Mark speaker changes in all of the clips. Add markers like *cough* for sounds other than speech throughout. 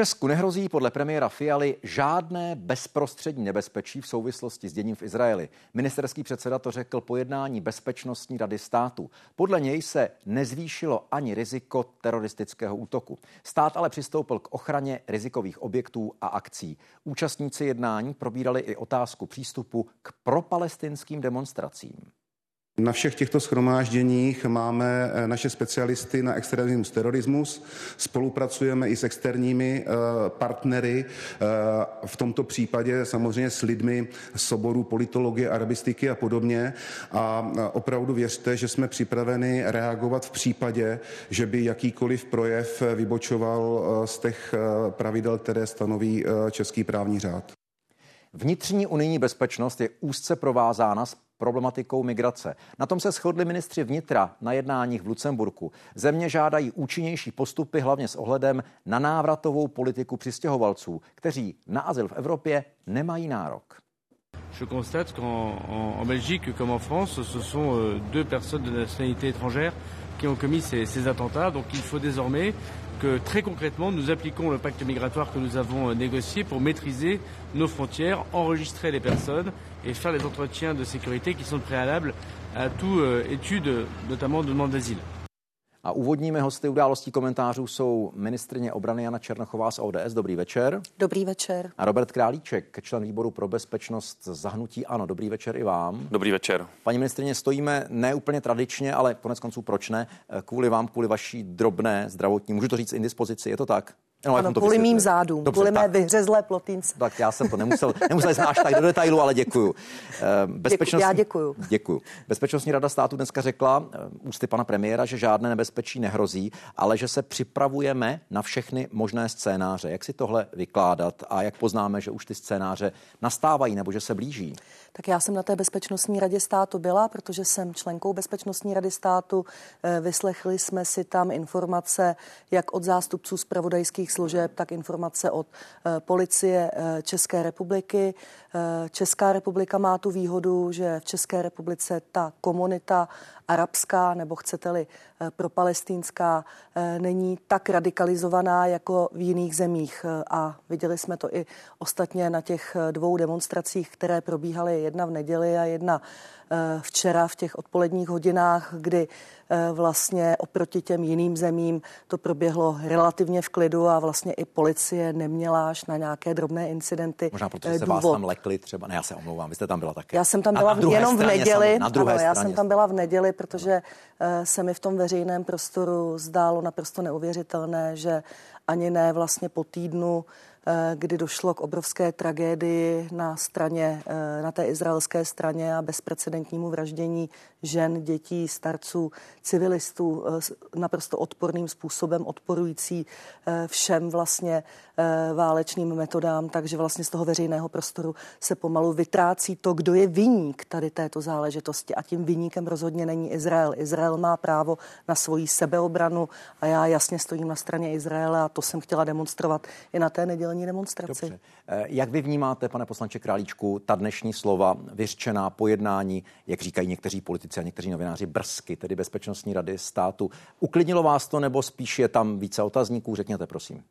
Speaker 1: Česku nehrozí podle premiéra Fialy žádné bezprostřední nebezpečí v souvislosti s děním v Izraeli. Ministerský předseda to řekl po jednání Bezpečnostní rady státu. Podle něj se nezvýšilo ani riziko teroristického útoku. Stát ale přistoupil k ochraně rizikových objektů a akcí. Účastníci jednání probírali i otázku přístupu k propalestinským demonstracím.
Speaker 2: Na všech těchto schromážděních máme eh, naše specialisty na extremismus, terorismus. Spolupracujeme i s externími eh, partnery, eh, v tomto případě samozřejmě s lidmi z oboru politologie, arabistiky a podobně. A opravdu věřte, že jsme připraveni reagovat v případě, že by jakýkoliv projev vybočoval z těch pravidel, které stanoví český právní řád.
Speaker 1: Vnitřní unijní bezpečnost je úzce provázána s problematikou migrace. Na tom se shodli ministři vnitra na jednáních v Lucemburku. Země žádají účinnější postupy hlavně s ohledem na návratovou politiku přistěhovalců, kteří na azyl v Evropě nemají nárok.
Speaker 3: Je constate qu'en en, en Belgique comme en France, ce sont euh, deux personnes de nationalité étrangère qui ont commis ces, ces attentats. Donc il faut désormais très concrètement, nous appliquons le pacte migratoire que nous avons euh, négocié pour maîtriser nos frontières, enregistrer les personnes et faire les entretiens de sécurité qui sont préalables à toute euh, étude, notamment de demande d'asile.
Speaker 1: A úvodními hosty událostí komentářů jsou ministrině obrany Jana Černochová z ODS. Dobrý večer.
Speaker 4: Dobrý večer.
Speaker 1: A Robert Králíček, člen výboru pro bezpečnost zahnutí Ano. Dobrý večer i vám.
Speaker 5: Dobrý večer.
Speaker 1: Paní ministrině, stojíme ne úplně tradičně, ale konec konců proč ne? Kvůli vám, kvůli vaší drobné zdravotní, můžu to říct, indispozici, je to tak?
Speaker 4: No, ano, kvůli mým zádům, Dobře, kvůli tak, mé vyhřezlé plotínce.
Speaker 1: Tak já jsem to nemusel, nemusel jsme až tak do detailu, ale děkuju. *laughs*
Speaker 4: Eh, Bezpečnost, já děkuju.
Speaker 1: Děkuju. Bezpečnostní rada státu dneska řekla eh, ústy pana premiéra, že žádné nebezpečí nehrozí, ale že se připravujeme na všechny možné scénáře. Jak si tohle vykládat a jak poznáme, že už ty scénáře nastávají nebo že se blíží?
Speaker 4: Tak já jsem na té bezpečnostní radě státu byla, protože jsem členkou bezpečnostní rady státu. Eh, vyslechli jsme si tam informace jak od zástupců zpravodajských služeb, tak informace od eh, policie eh, České republiky. Česká republika má tu výhodu, že v České republice ta komunita arabská nebo chcete-li propalestinská není tak radikalizovaná jako v jiných zemích. A viděli jsme to i ostatně na těch dvou demonstracích, které probíhaly jedna v neděli a jedna eh, včera v těch odpoledních hodinách, kdy eh, vlastně oproti těm jiným zemím to proběhlo relativně v klidu a vlastně i policie neměla až na nějaké drobné incidenty.
Speaker 1: Možná protože se vás tam lekli třeba, ne, já se omlouvám, vy jste tam byla také.
Speaker 4: Já jsem tam byla na, na jenom v neděli, na druhé ano, já jsem tam byla v neděli, protože uh, se mi v tom veřejném prostoru zdálo naprosto neuvěřitelné, že ani ne vlastně po týdnu Eh, kdy došlo k obrovské tragédii na straně, eh, na té izraelské straně a bezprecedentnímu vraždění žen, dětí, starců, civilistů eh, naprosto odporným způsobem, odporující všem vlastně válečným metodám, takže vlastně z toho veřejného prostoru se pomalu vytrácí to, kdo je viník tady této záležitosti a tím viníkem rozhodně není Izrael. Izrael má právo na svoji sebeobranu a já jasně stojím na straně Izraele a to jsem chtěla demonstrovat i na té neděli nedělní demonstraci. Dobře.
Speaker 1: Eh, jak vy vnímáte, pane poslanče Králíčku, ta dnešní slova vyřčená pojednání, jak říkají někteří politici a někteří novináři, brzky, tedy Bezpečnostní rady státu. Uklidnilo vás to nebo spíš je tam více otazníků? Řekněte, prosím.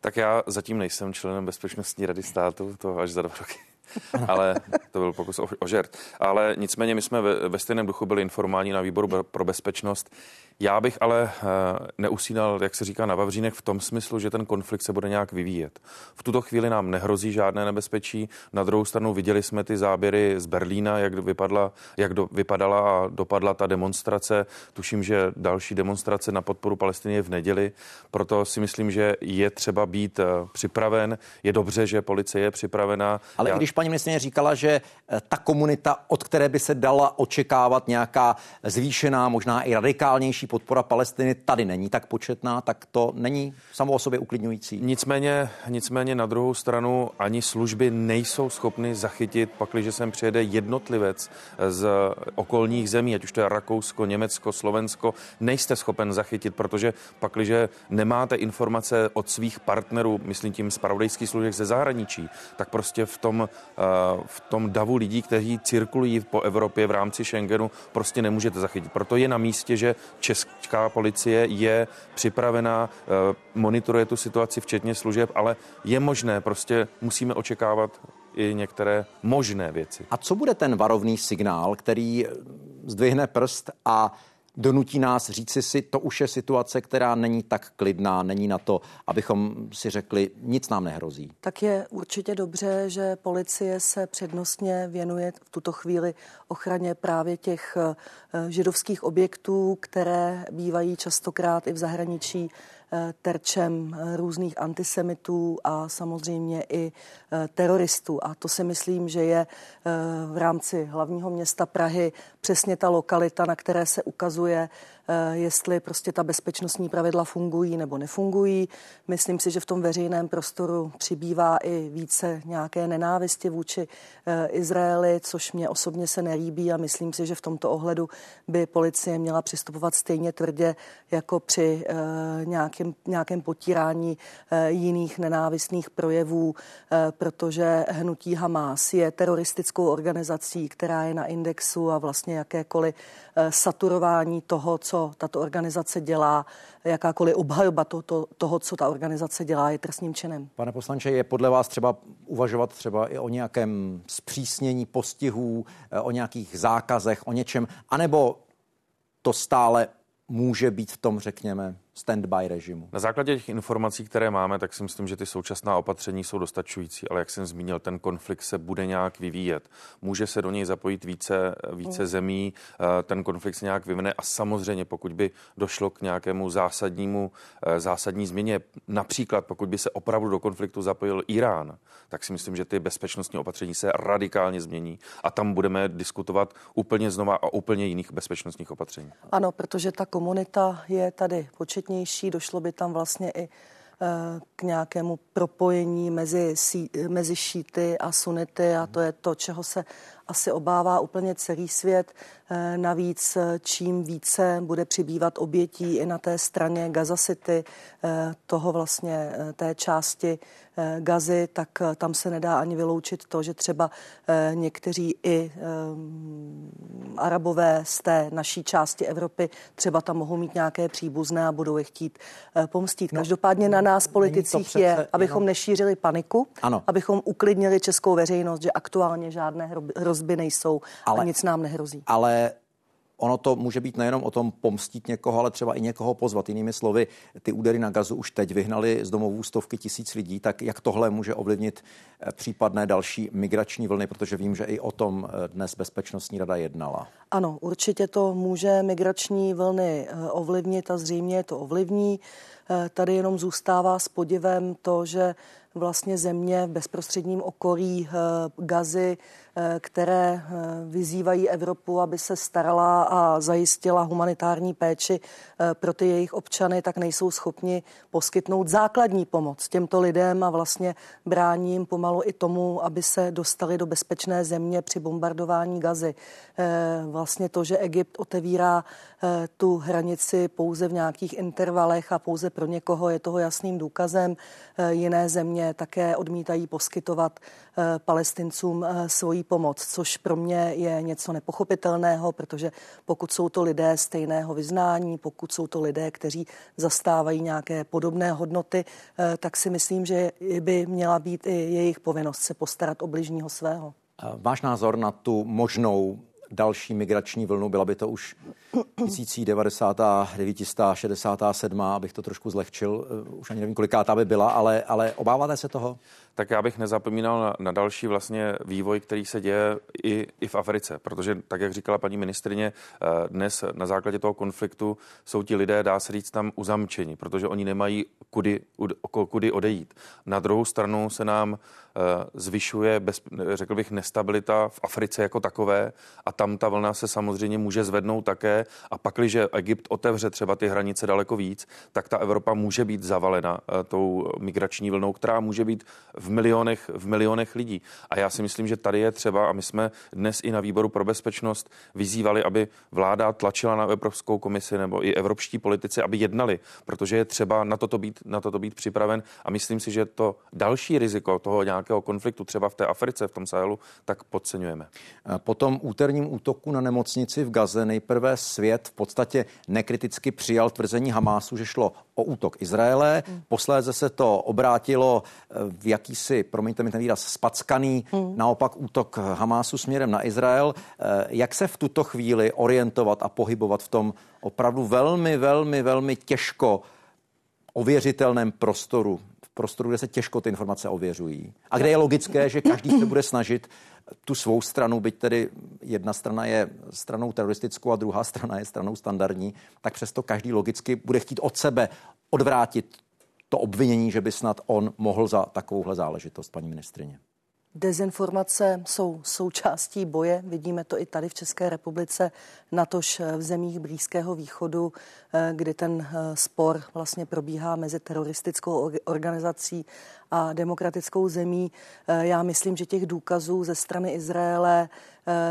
Speaker 5: Tak já zatím nejsem členem Bezpečnostní rady státu, to až za dva roky. *laughs* ale to byl pokus o, o žert. Ale nicméně my jsme ve, ve stejném duchu byli informováni na výboru pro bezpečnost, já bych ale eh, neusínal, jak se říká na Vavřínech, v tom smyslu, že ten konflikt se bude nějak vyvíjet. V tuto chvíli nám nehrozí žádné nebezpečí. Na druhou stranu viděli jsme ty záběry z Berlína, jak, vypadla, jak do, vypadala a dopadla ta demonstrace. Tuším, že další demonstrace na podporu Palestiny je v neděli. Proto si myslím, že je třeba být eh, připraven. Je dobře, že policie je připravená.
Speaker 1: Ale Já... když paní ministrině říkala, že eh, ta komunita, od které by se dala očekávat nějaká zvýšená, možná i radikálnější podpora Palestiny tady není tak početná, tak to není samo o sobě uklidňující.
Speaker 5: Nicméně, nicméně na druhou stranu ani služby nejsou schopny zachytit, pakliže sem přijede jednotlivec z okolních zemí, ať už to je Rakousko, Německo, Slovensko, nejste schopen zachytit, protože pakliže nemáte informace od svých partnerů, myslím tím spravodajských služeb ze zahraničí, tak prostě v tom, eh, v tom davu lidí, kteří cirkulují po Evropě v rámci Schengenu, prostě nemůžete zachytit. Proto je na místě, že policie je připravená, eh, monitoruje tu situaci včetně služeb, ale je možné, prostě musíme očekávat i některé možné věci.
Speaker 1: A co bude ten varovný signál, který zdvihne prst a donutí nás říci si, to už je situace, která není tak klidná, není na to, abychom si řekli, nic nám nehrozí.
Speaker 4: Tak je určitě dobře, že policie se přednostně věnuje v tuto chvíli ochraně právě těch eh, židovských objektů, které bývají častokrát i v zahraničí Eh, terčem eh, různých antisemitů a samozřejmě i teroristů. A to si myslím, že je v rámci hlavního města Prahy přesně ta lokalita, na které se ukazuje, Eh, jestli prostě ta bezpečnostní pravidla fungují nebo nefungují. Myslím si, že v tom veřejném prostoru přibývá i více nějaké nenávisti vůči eh, Izraeli, což mě osobně se nelíbí a myslím si, že v tomto ohledu by policie měla přistupovat stejně tvrdě jako při eh, nějakém, nějakém potírání jiných nenávistných projevů, protože hnutí Hamas je teroristickou organizací, která je na indexu a vlastně jakékoliv saturování toho, co co tato organizace dělá, jakákoliv obhajoba to, to, toho, co ta organizace dělá, je trestním činem.
Speaker 1: Pane poslanče, je podle vás třeba uvažovat třeba i o nějakém zpřísnění postihů, eh, o nějakých zákazech, o něčem, anebo to stále může být v tom, řekněme, standby režimu.
Speaker 5: Na základě těch informací, které máme, tak si myslím, že ty současná opatření jsou dostačující, ale jak jsem zmínil, ten konflikt se bude nějak vyvíjet. Může se do něj zapojit více, více mm. zemí, eh, ten konflikt se nějak vyvine a samozřejmě, pokud by došlo k nějakému zásadnímu, eh, zásadní změně, například pokud by se opravdu do konfliktu zapojil Irán, tak si myslím, že ty bezpečnostní opatření se radikálně změní a tam budeme diskutovat úplně znova o úplně jiných bezpečnostních opatření.
Speaker 4: Ano, protože ta komunita je tady počet početnější, došlo by tam vlastně i eh, k nějakému propojení mezi, mezi šíty a sunity a to je to, čeho se asi obává úplně celý svět. Eh, navíc eh, čím více bude přibývat obětí i na té straně Gaza City, toho vlastně té části Gazy, tak tam se nedá ani vyloučit to, že třeba někteří i arabové z té naší části Evropy třeba tam mohou mít nějaké příbuzné a budou je chtít eh, pomstit. No, Každopádně na nás politicích je, abychom jenom... nešířili paniku, ano. abychom uklidnili českou veřejnost, že aktuálně žádné hrozby nejsou ale, a nic nám nehrozí.
Speaker 1: Ale ono to může být nejenom o tom pomstit někoho, ale třeba i někoho pozvat. Jinými slovy, ty údery na gazu už teď vyhnali z domovů stovky tisíc lidí, tak jak tohle může ovlivnit eh, případné další migrační vlny, protože vím, že i o tom eh, dnes Bezpečnostní rada jednala.
Speaker 4: Ano, určitě to může migrační vlny eh, ovlivnit a zřejmě to ovlivní. Tady jenom zůstává s podivem to, že vlastně země v bezprostředním okolí Gazy Eh, které eh, vyzývají Evropu, aby se starala a zajistila humanitární péči eh, pro ty jejich občany, tak nejsou schopni poskytnout základní pomoc těmto lidem a vlastně brání jim pomalu i tomu, aby se dostali do bezpečné země při bombardování gazy. Vlastně to, že Egypt otevírá tu hranici pouze v nějakých intervalech a pouze pro někoho je toho jasným důkazem. Jiné země také odmítají poskytovat palestincům svoji pomoc, což pro mě je něco nepochopitelného, protože pokud jsou to lidé stejného vyznání, pokud jsou to lidé, kteří zastávají nějaké podobné hodnoty, eh, tak si myslím, že by měla být i jejich povinnost se postarat o bližního svého.
Speaker 1: Váš názor na tu možnou další migrační vlnu, byla by to už 1967, abych to trošku zlehčil, eh, už ani nevím, kolikátá by byla, ale, ale obáváte se toho?
Speaker 5: tak já bych nezapomínal na, na další vlastně vývoj, který se děje i, i v Africe, protože tak, jak říkala paní ministrině, eh, dnes na základě toho konfliktu jsou ti lidé, dá se říct, tam uzamčeni, protože oni nemají kudy, kudy odejít. Na druhou stranu se nám eh, zvyšuje, bez, řekl bych, nestabilita v Africe jako takové a tam ta vlna se samozřejmě může zvednout také a pak, když Egypt otevře třeba ty hranice daleko víc, tak ta Evropa může být zavalena eh, tou migrační vlnou, která může být v milionech, v milionech lidí. A já si myslím, že tady je třeba, a my jsme dnes i na výboru pro bezpečnost vyzývali, aby vláda tlačila na Evropskou komisi nebo i evropští politici, aby jednali, protože je třeba na toto být, na toto být připraven. A myslím si, že to další riziko toho nějakého konfliktu třeba v té Africe, v tom Sahelu, tak podceňujeme.
Speaker 1: Po tom úterním útoku na nemocnici v Gaze nejprve svět v podstatě nekriticky přijal tvrzení Hamásu, že šlo o útok Izraele. Hmm. Posléze se to obrátilo eh, v jakýsi, promiňte mi ten výraz, spackaný, hmm. naopak útok Hamásu směrem na Izrael. Eh, jak se v tuto chvíli orientovat a pohybovat v tom opravdu velmi, velmi, velmi těžko ověřitelném prostoru, v prostoru, kde se těžko ty informace ověřují a kde je logické, že každý se bude snažit tu svou stranu, byť tedy jedna strana je stranou teroristickou a druhá strana je stranou standardní, tak přesto každý logicky bude chtít od sebe odvrátit to obvinění, že by snad on mohl za takovouhle záležitost, paní ministrině.
Speaker 4: Dezinformace jsou součástí boje, vidíme to i tady v České republice, natož v zemích Blízkého východu, eh, kdy ten eh, spor vlastně probíhá mezi teroristickou organizací a demokratickou zemí. Eh, já myslím, že těch důkazů ze strany Izraele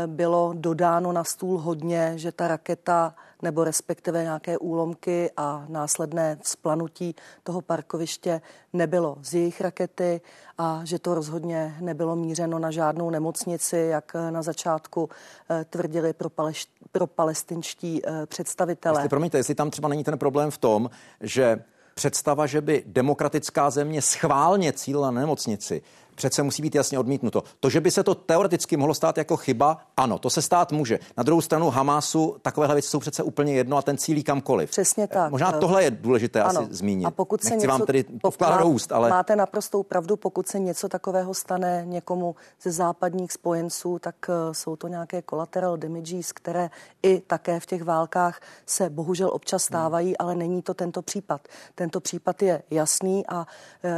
Speaker 4: bylo dodáno na stůl hodně, že ta raketa nebo respektive nějaké úlomky a následné splanutí toho parkoviště nebylo z jejich rakety a že to rozhodně nebylo mířeno na žádnou nemocnici, jak na začátku eh, tvrdili pro, paleš, pro palestinští představitelé.
Speaker 1: Jestli, promiňte, jestli tam třeba není ten problém v tom, že představa, že by demokratická země schválně cílila na nemocnici, přece musí být jasně odmítnuto. To, že by se to teoreticky mohlo stát jako chyba, ano, to se stát může. Na druhou stranu Hamásu takovéhle věci jsou přece úplně jedno a ten cílí kamkoliv.
Speaker 4: Přesně tak.
Speaker 1: Možná tohle je důležité ano. asi zmínit.
Speaker 4: A pokud
Speaker 1: se Nechci něco, vám tedy
Speaker 4: vkládat do úst, ale... Máte naprostou pravdu, pokud se něco takového stane někomu ze západních spojenců, tak uh, jsou to nějaké collateral damages, které i také v těch válkách se bohužel občas stávají, hmm. ale není to tento případ. Tento případ je jasný a uh,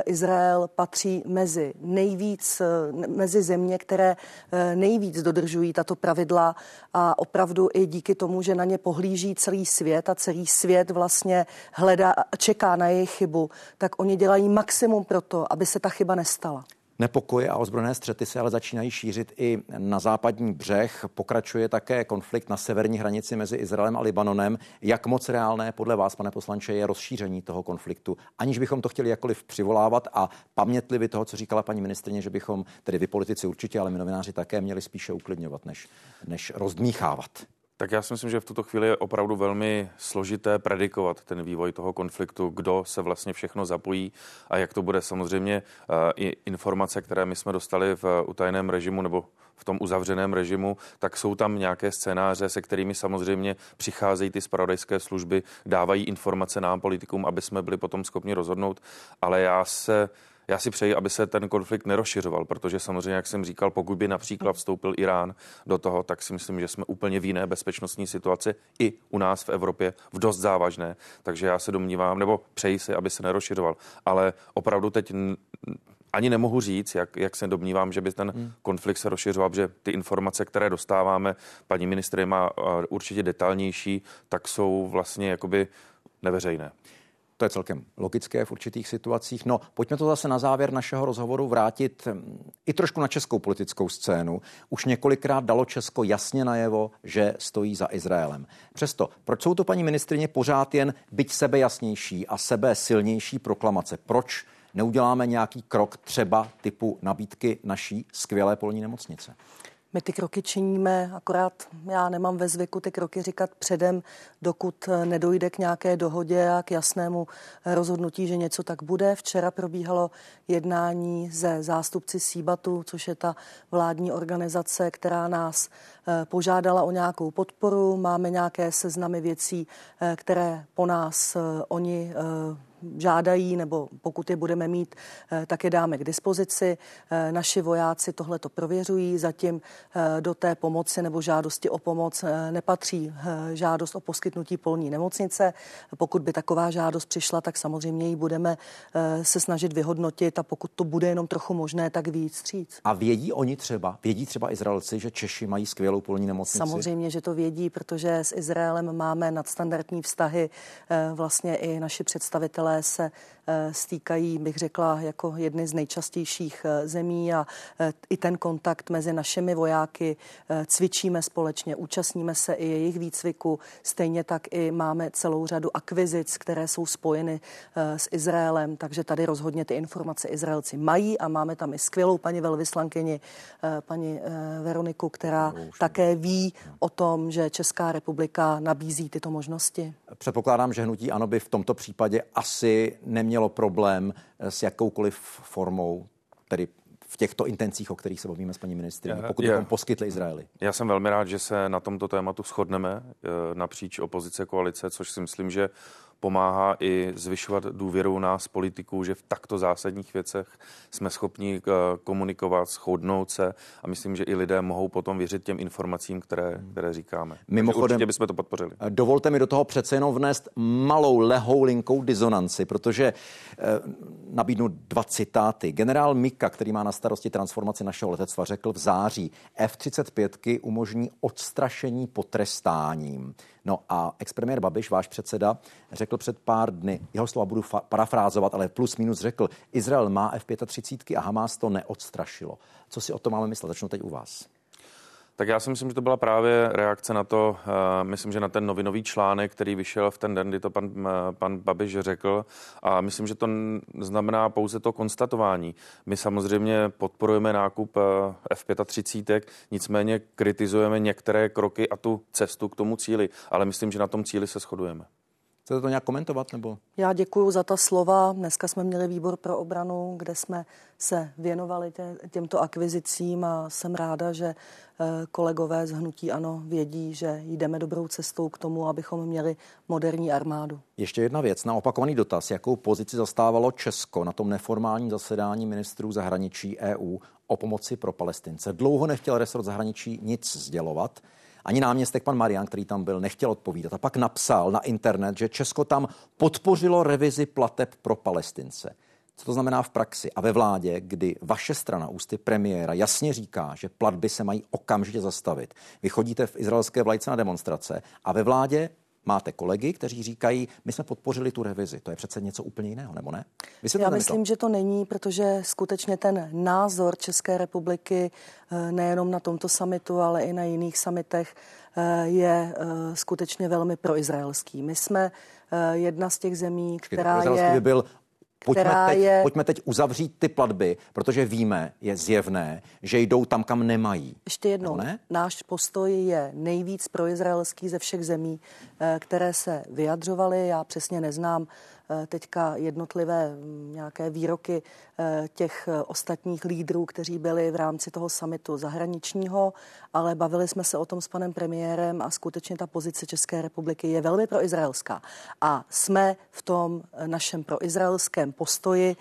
Speaker 4: Izrael patří mezi nej nejvíc eh, mezi země, které eh, nejvíc dodržují tato pravidla a opravdu i díky tomu, že na ně pohlíží celý svět a celý svět vlastně hledá, čeká na jejich chybu, tak oni dělají maximum pro to, aby se ta chyba nestala.
Speaker 1: Nepokoje a ozbrojené střety se ale začínají šířit i na západní břeh. Pokračuje také konflikt na severní hranici mezi Izraelem a Libanonem. Jak moc reálné podle vás, pane poslanče, je rozšíření toho konfliktu, aniž bychom to chtěli jakkoliv přivolávat a pamětlivi toho, co říkala paní ministrině, že bychom, tedy vy politici určitě, ale my novináři také měli spíše uklidňovat, než, než rozdmíchávat.
Speaker 5: Tak já si myslím, že v tuto chvíli je opravdu velmi složité predikovat ten vývoj toho konfliktu, kdo se vlastně všechno zapojí a jak to bude. Samozřejmě eh, i informace, které my jsme dostali v utajeném režimu nebo v tom uzavřeném režimu, tak jsou tam nějaké scénáře, se kterými samozřejmě přicházejí ty spravodajské služby, dávají informace nám politikům, aby jsme byli potom schopni rozhodnout, ale já se já si přeji, aby se ten konflikt nerozšiřoval, protože samozřejmě, jak jsem říkal, pokud by například vstoupil Irán do toho, tak si myslím, že jsme úplně v jiné bezpečnostní situaci i u nás v Evropě v dost závažné. Takže já se domnívám, nebo přeji si, aby se nerozšiřoval. Ale opravdu teď ani nemohu říct, jak, jak se domnívám, že by ten hmm. konflikt se rozšiřoval, že ty informace, které dostáváme, paní ministry má určitě detailnější, tak jsou vlastně jakoby neveřejné.
Speaker 1: To je celkem logické v určitých situacích. No, pojďme to zase na závěr našeho rozhovoru vrátit hm, i trošku na českou politickou scénu. Už několikrát dalo Česko jasně najevo, že stojí za Izraelem. Přesto, proč jsou to paní ministrině pořád jen byť sebe jasnější a sebe silnější proklamace? Proč neuděláme nějaký krok třeba typu nabídky naší skvělé polní nemocnice?
Speaker 4: My ty kroky činíme, akorát já nemám ve zvyku ty kroky říkat předem, dokud nedojde k nějaké dohodě a k jasnému rozhodnutí, že něco tak bude. Včera probíhalo jednání ze zástupci Síbatu, což je ta vládní organizace, která nás eh, požádala o nějakou podporu. Máme nějaké seznamy věcí, eh, které po nás eh, oni žádají, nebo pokud je budeme mít, eh, tak je dáme k dispozici. Eh, naši vojáci tohle to prověřují, zatím eh, do té pomoci nebo žádosti o pomoc nepatří žádost o poskytnutí polní nemocnice. Pokud by taková žádost přišla, tak samozřejmě ji budeme se snažit vyhodnotit a pokud to bude jenom trochu možné, tak víc stříc.
Speaker 1: A vědí oni třeba, vědí třeba Izraelci, že Češi mají skvělou polní nemocnici?
Speaker 4: Samozřejmě, že to vědí, protože s Izraelem máme nadstandardní vztahy. Vlastně i naši představitelé Izraelé se Eh, stýkají, bych řekla, jako jedny z nejčastějších eh, zemí a eh, i ten kontakt mezi našimi vojáky cvičíme společně, účastníme se i jejich výcviku, stejně tak i máme celou řadu akvizic, které jsou spojeny s Izraelem, takže tady rozhodně ty informace Izraelci mají a máme tam i skvělou paní velvyslankyni, paní Veroniku, která také ví o tom, že Česká republika nabízí tyto možnosti.
Speaker 1: Předpokládám, že hnutí ANO by v tomto případě asi nemělo nemělo problém eh, s jakoukoliv formou, tedy v těchto intencích, o kterých se bavíme s paní ministriní, pokud bychom poskytli Izraeli.
Speaker 5: Já jsem velmi rád, že se na tomto tématu shodneme eh, napříč opozice koalice, což si myslím, že pomáhá i zvyšovat důvěru nás politiků, že v takto zásadních věcech jsme schopni eh, komunikovat, shodnout se a myslím, že i lidé mohou potom věřit těm informacím, které, které říkáme. Mimochodem, určitě bychom to podpořili.
Speaker 1: Eh, dovolte mi do toho přece jenom vnést malou lehou linkou disonanci, protože eh, nabídnu dva citáty. Generál Mika, který má na starosti transformaci našeho letectva, řekl v září, F-35 umožní odstrašení potrestáním. No a expremiér Babiš, váš předseda, řekl před pár dny, jeho slova budu fa- parafrázovat, ale plus minus řekl, Izrael má F-35 a Hamas to neodstrašilo. Co si o to máme myslet? Začnu teď u vás.
Speaker 5: Tak já si myslím, že to byla právě reakce na to, uh, myslím, že na ten novinový článek, který vyšel v ten den, kdy to pan, uh, pan Babiš řekl. A myslím, že to znamená pouze to konstatování. My samozřejmě podporujeme nákup uh, F-35, nicméně kritizujeme některé kroky a tu cestu k tomu cíli. Ale myslím, že na tom cíli se shodujeme.
Speaker 1: Chcete to nějak komentovat? Nebo?
Speaker 4: Já děkuji za ta slova. Dneska jsme měli výbor pro obranu, kde jsme se věnovali tě, těmto akvizicím a jsem ráda, že eh, kolegové z Hnutí Ano vědí, že jdeme dobrou cestou k tomu, abychom měli moderní armádu.
Speaker 1: Ještě jedna věc. Na opakovaný dotaz, jakou pozici zastávalo Česko na tom neformálním zasedání ministrů zahraničí EU o pomoci pro Palestince. Dlouho nechtěl resort zahraničí nic sdělovat. Ani náměstek pan Marian, který tam byl, nechtěl odpovídat. A pak napsal na internet, že Česko tam podpořilo revizi plateb pro Palestince. Co to znamená v praxi a ve vládě, kdy vaše strana ústy premiéra jasně říká, že platby se mají okamžitě zastavit. Vy chodíte v izraelské vlajce na demonstrace a ve vládě máte kolegy, kteří říkají, my jsme podpořili tu revizi. To je přece něco úplně jiného, nebo ne?
Speaker 4: Já myslím, to. že to není, protože skutečně ten názor České republiky eh, nejenom na tomto samitu, ale i na jiných samitech eh, je eh, skutečně velmi proizraelský. My jsme jedna z těch zemí, která je...
Speaker 1: By byl Pojďme teď, je... pojďme teď uzavřít ty platby, protože víme, je zjevné, že jdou tam, kam nemají.
Speaker 4: Ještě jednou, ne? náš postoj je nejvíc proizraelský ze všech zemí, eh, které se vyjadřovaly. Já přesně neznám teďka jednotlivé mm, nějaké výroky eh, těch eh, ostatních lídrů, kteří byli v rámci toho samitu zahraničního, ale bavili jsme se o tom s panem premiérem a skutečně ta pozice České republiky je velmi proizraelská. A jsme v tom našem proizraelském postoji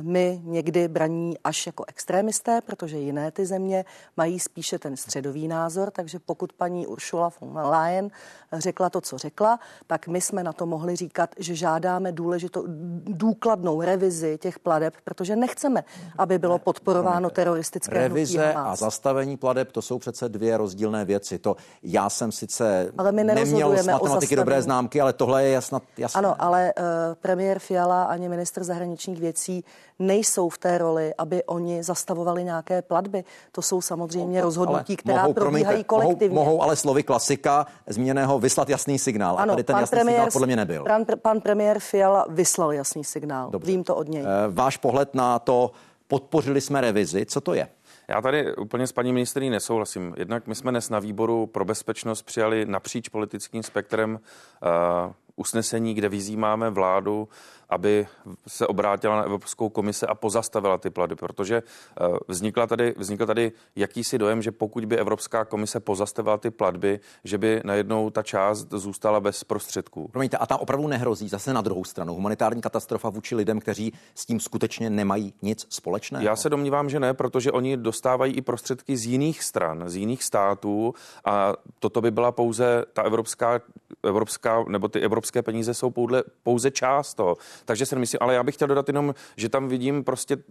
Speaker 4: my někdy braní až jako extrémisté, protože jiné ty země mají spíše ten středový názor, takže pokud paní Ursula von Leyen řekla to, co řekla, tak my jsme na to mohli říkat, že žádáme důležitou důkladnou revizi těch pladeb, protože nechceme, aby bylo podporováno teroristické
Speaker 1: Revize a zastavení pladeb, to jsou přece dvě rozdílné věci. To já jsem sice ale my neměl z matematiky dobré známky, ale tohle je jasná. jasné.
Speaker 4: Ano, ale uh, premiér Fiala ani minister zahraničních věcí nejsou v té roli, aby oni zastavovali nějaké platby. To jsou samozřejmě no, rozhodnutí, která mohou, probíhají promiňte, kolektivně.
Speaker 1: Mohou, mohou ale slovy klasika zmíněného vyslat jasný signál. Ano, a tady ten jasný premiér, signál podle mě nebyl.
Speaker 4: Pan, pan premiér Fiala vyslal jasný signál. Dobře. Vím to od něj.
Speaker 1: E, váš pohled na to, podpořili jsme revizi, co to je?
Speaker 5: Já tady úplně s paní ministrní nesouhlasím. Jednak my jsme dnes na výboru pro bezpečnost přijali napříč politickým spektrem uh, usnesení, kde vyzýváme vládu, aby se obrátila na Evropskou komisi a pozastavila ty plady, protože eh, vznikla tady, vznikl tady jakýsi dojem, že pokud by Evropská komise pozastavila ty platby, že by najednou ta část zůstala bez prostředků.
Speaker 1: Promiňte, a tam opravdu nehrozí zase na druhou stranu humanitární katastrofa vůči lidem, kteří s tím skutečně nemají nic společného?
Speaker 5: Já se domnívám, že ne, protože oni dostávají i prostředky z jiných stran, z jiných států a toto by byla pouze ta evropská, evropská nebo ty evropské peníze jsou pouze, pouze část toho. Takže si nemyslím, ale já bych chtěl dodat jenom, že tam vidím prostě uh,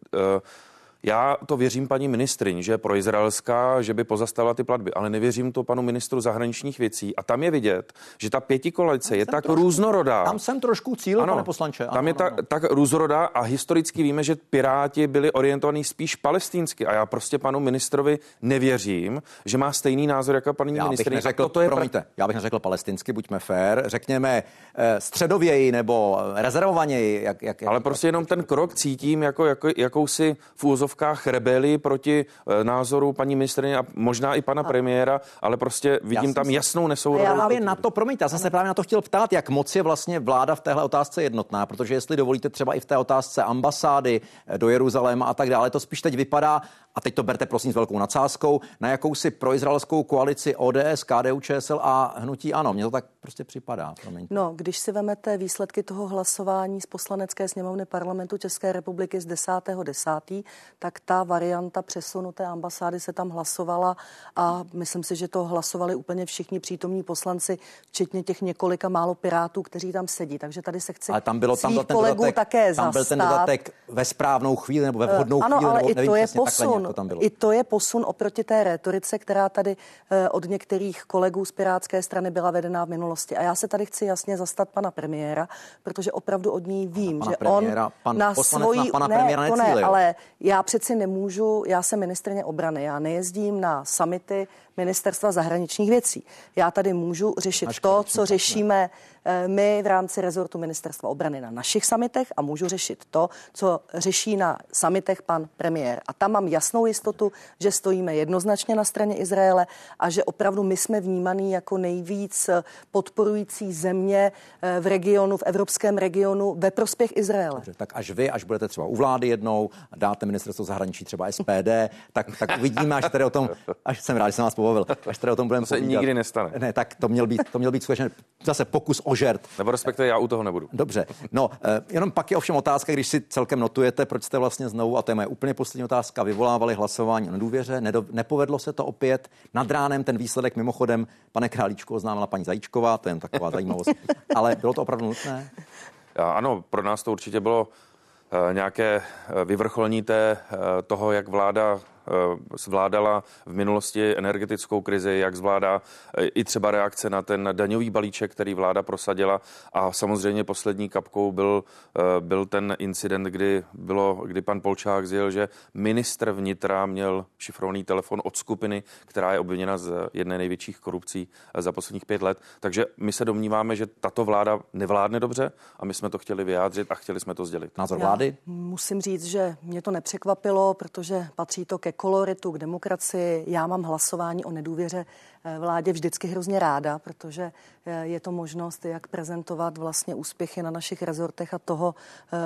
Speaker 5: Já to věřím paní ministrině, že pro izraelská, že by pozastavila ty platby, ale nevěřím to panu ministru zahraničních věcí. A tam je vidět, že ta pětikolice je tak trošku, různorodá.
Speaker 1: Tam jsem trošku cíl, ano, pane poslanče.
Speaker 5: Ano, tam je ano, ta, ano. tak různorodá a historicky víme, že Piráti byli orientovaní spíš palestinsky. A já prostě panu ministrovi nevěřím, že má stejný názor jako paní ministrině.
Speaker 1: Neřekl, to je promiňte, pra... já bych neřekl palestinsky, buďme fér, řekněme eh, středověji nebo rezervovaněji. Jak, jak,
Speaker 5: ale prostě jenom ten krok cítím jako, jako jakousi v úzovkách rebelii proti e, názoru paní ministrině a možná i pana a... premiéra, ale prostě vidím tam si... jasnou nesourodost.
Speaker 1: Já právě na to, promiňte, já jsem se právě na to chtěl ptát, jak moc je vlastně vláda v téhle otázce jednotná, protože jestli dovolíte třeba i v té otázce ambasády e, do Jeruzaléma a tak dále, to spíš teď vypadá, a teď to berte prosím s velkou nadsázkou, na jakousi proizraelskou koalici ODS, KDU, ČSL a hnutí ano. Mně to tak prostě připadá. Promiňte.
Speaker 4: No, když si vemete výsledky toho hlasování z poslanecké sněmovny parlamentu České republiky z 10.10., 10., tak ta varianta přesunuté ambasády se tam hlasovala a myslím si, že to hlasovali úplně všichni přítomní poslanci, včetně těch několika málo pirátů, kteří tam sedí. Takže tady se chci
Speaker 1: ale tam bylo tam
Speaker 4: ten kolegů dodatek, také
Speaker 1: tam byl ten dodatek ve správnou chvíli nebo ve vhodnou
Speaker 4: uh, ano,
Speaker 1: chvíli.
Speaker 4: ale
Speaker 1: nebo,
Speaker 4: i to je posun posun. To tam bylo. I to je posun oproti té retorice, která tady eh, od některých kolegů z Pirátské strany byla vedená v minulosti. A já se tady chci jasně zastat pana premiéra, protože opravdu od ní vím,
Speaker 1: pana
Speaker 4: že
Speaker 1: premiéra,
Speaker 4: on
Speaker 1: pan
Speaker 4: na
Speaker 1: svojí... Na pana
Speaker 4: ne,
Speaker 1: premiéra
Speaker 4: to ne, ale já přeci nemůžu, já jsem ministrně obrany, já nejezdím na samity ministerstva zahraničních věcí. Já tady můžu řešit to, co řešíme eh, my v rámci rezortu ministerstva obrany na našich samitech a můžu řešit to, co řeší na samitech pan premiér. A tam mám jasnou jistotu, že stojíme jednoznačně na straně Izraele a že opravdu my jsme vnímaný jako nejvíc podporující země eh, v regionu, v evropském regionu ve prospěch Izraele. Dobře,
Speaker 1: tak až vy, až budete třeba u vlády jednou, dáte ministerstvo zahraničí třeba SPD, tak, tak uvidíme, až tady o tom, až jsem rád, že jsem vás pobavil, až tady o tom budeme
Speaker 5: To se povídat. nikdy nestane.
Speaker 1: Ne, tak to měl být, to měl být skutečně zase pokus o žert.
Speaker 5: Nebo respektive já u toho nebudu.
Speaker 1: Dobře, no, eh, jenom pak je ovšem otázka, když si celkem notujete, proč jste vlastně znovu, a to je moje úplně poslední otázka, vyvolávali hlasování o nedůvěře, Nedo, nepovedlo se to opět. Nad ránem ten výsledek mimochodem, pane Králíčku, oznámila paní Zajíčková, to je jen taková zajímavost, *laughs* ale bylo to opravdu nutné?
Speaker 5: Ano, pro nás to určitě bylo eh, nějaké eh, vyvrcholní té, toho, jak vláda zvládala v minulosti energetickou krizi, jak zvládá eh, i třeba reakce na ten daňový balíček, který vláda prosadila. A samozřejmě poslední kapkou byl, eh, byl ten incident, kdy, bylo, kdy pan Polčák zjel, že ministr vnitra měl šifrovaný telefon od skupiny, která je obviněna z jedné největších korupcí za posledních pět let. Takže my se domníváme, že tato vláda nevládne dobře a my jsme to chtěli vyjádřit a chtěli jsme to sdělit.
Speaker 1: Názor vlády? Já
Speaker 4: musím říct, že mě to nepřekvapilo, protože patří to ke koloritu, k demokracii. Já mám hlasování o nedůvěře eh, vládě vždycky hrozně ráda, protože eh, je to možnost, jak prezentovat vlastně úspěchy na našich rezortech a toho, eh,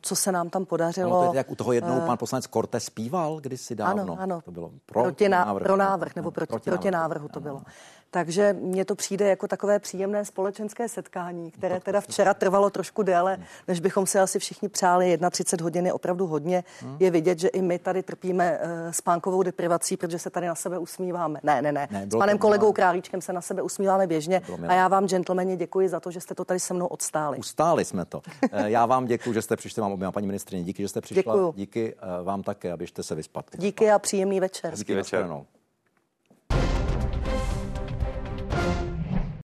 Speaker 4: co se nám tam podařilo.
Speaker 1: No, to je jak u toho jednou pan poslanec Korte zpíval kdysi dávno.
Speaker 4: Ano, ano.
Speaker 1: To bylo
Speaker 4: pro, proti návrh, pro návrh, nebo proti, proti, proti návrhu to bylo. Takže mně to přijde jako takové příjemné společenské setkání, které teda včera trvalo trošku déle, než bychom si asi všichni přáli. 31 hodin je opravdu hodně. Hmm. Je vidět, že i my tady trpíme uh, spánkovou deprivací, protože se tady na sebe usmíváme. Ne, ne, ne. ne S panem kolegou Králíčkem se na sebe usmíváme běžně. A já vám, gentlemani, děkuji za to, že jste to tady se mnou odstáli.
Speaker 1: Ustáli jsme to. Eh, já vám děkuji, že jste přišli, vám oběma paní ministrině. Díky, že jste přišla.
Speaker 4: Děkuju.
Speaker 1: Díky uh, vám také, abyste se vyspat.
Speaker 4: Díky a příjemný večer.
Speaker 5: Díky večer.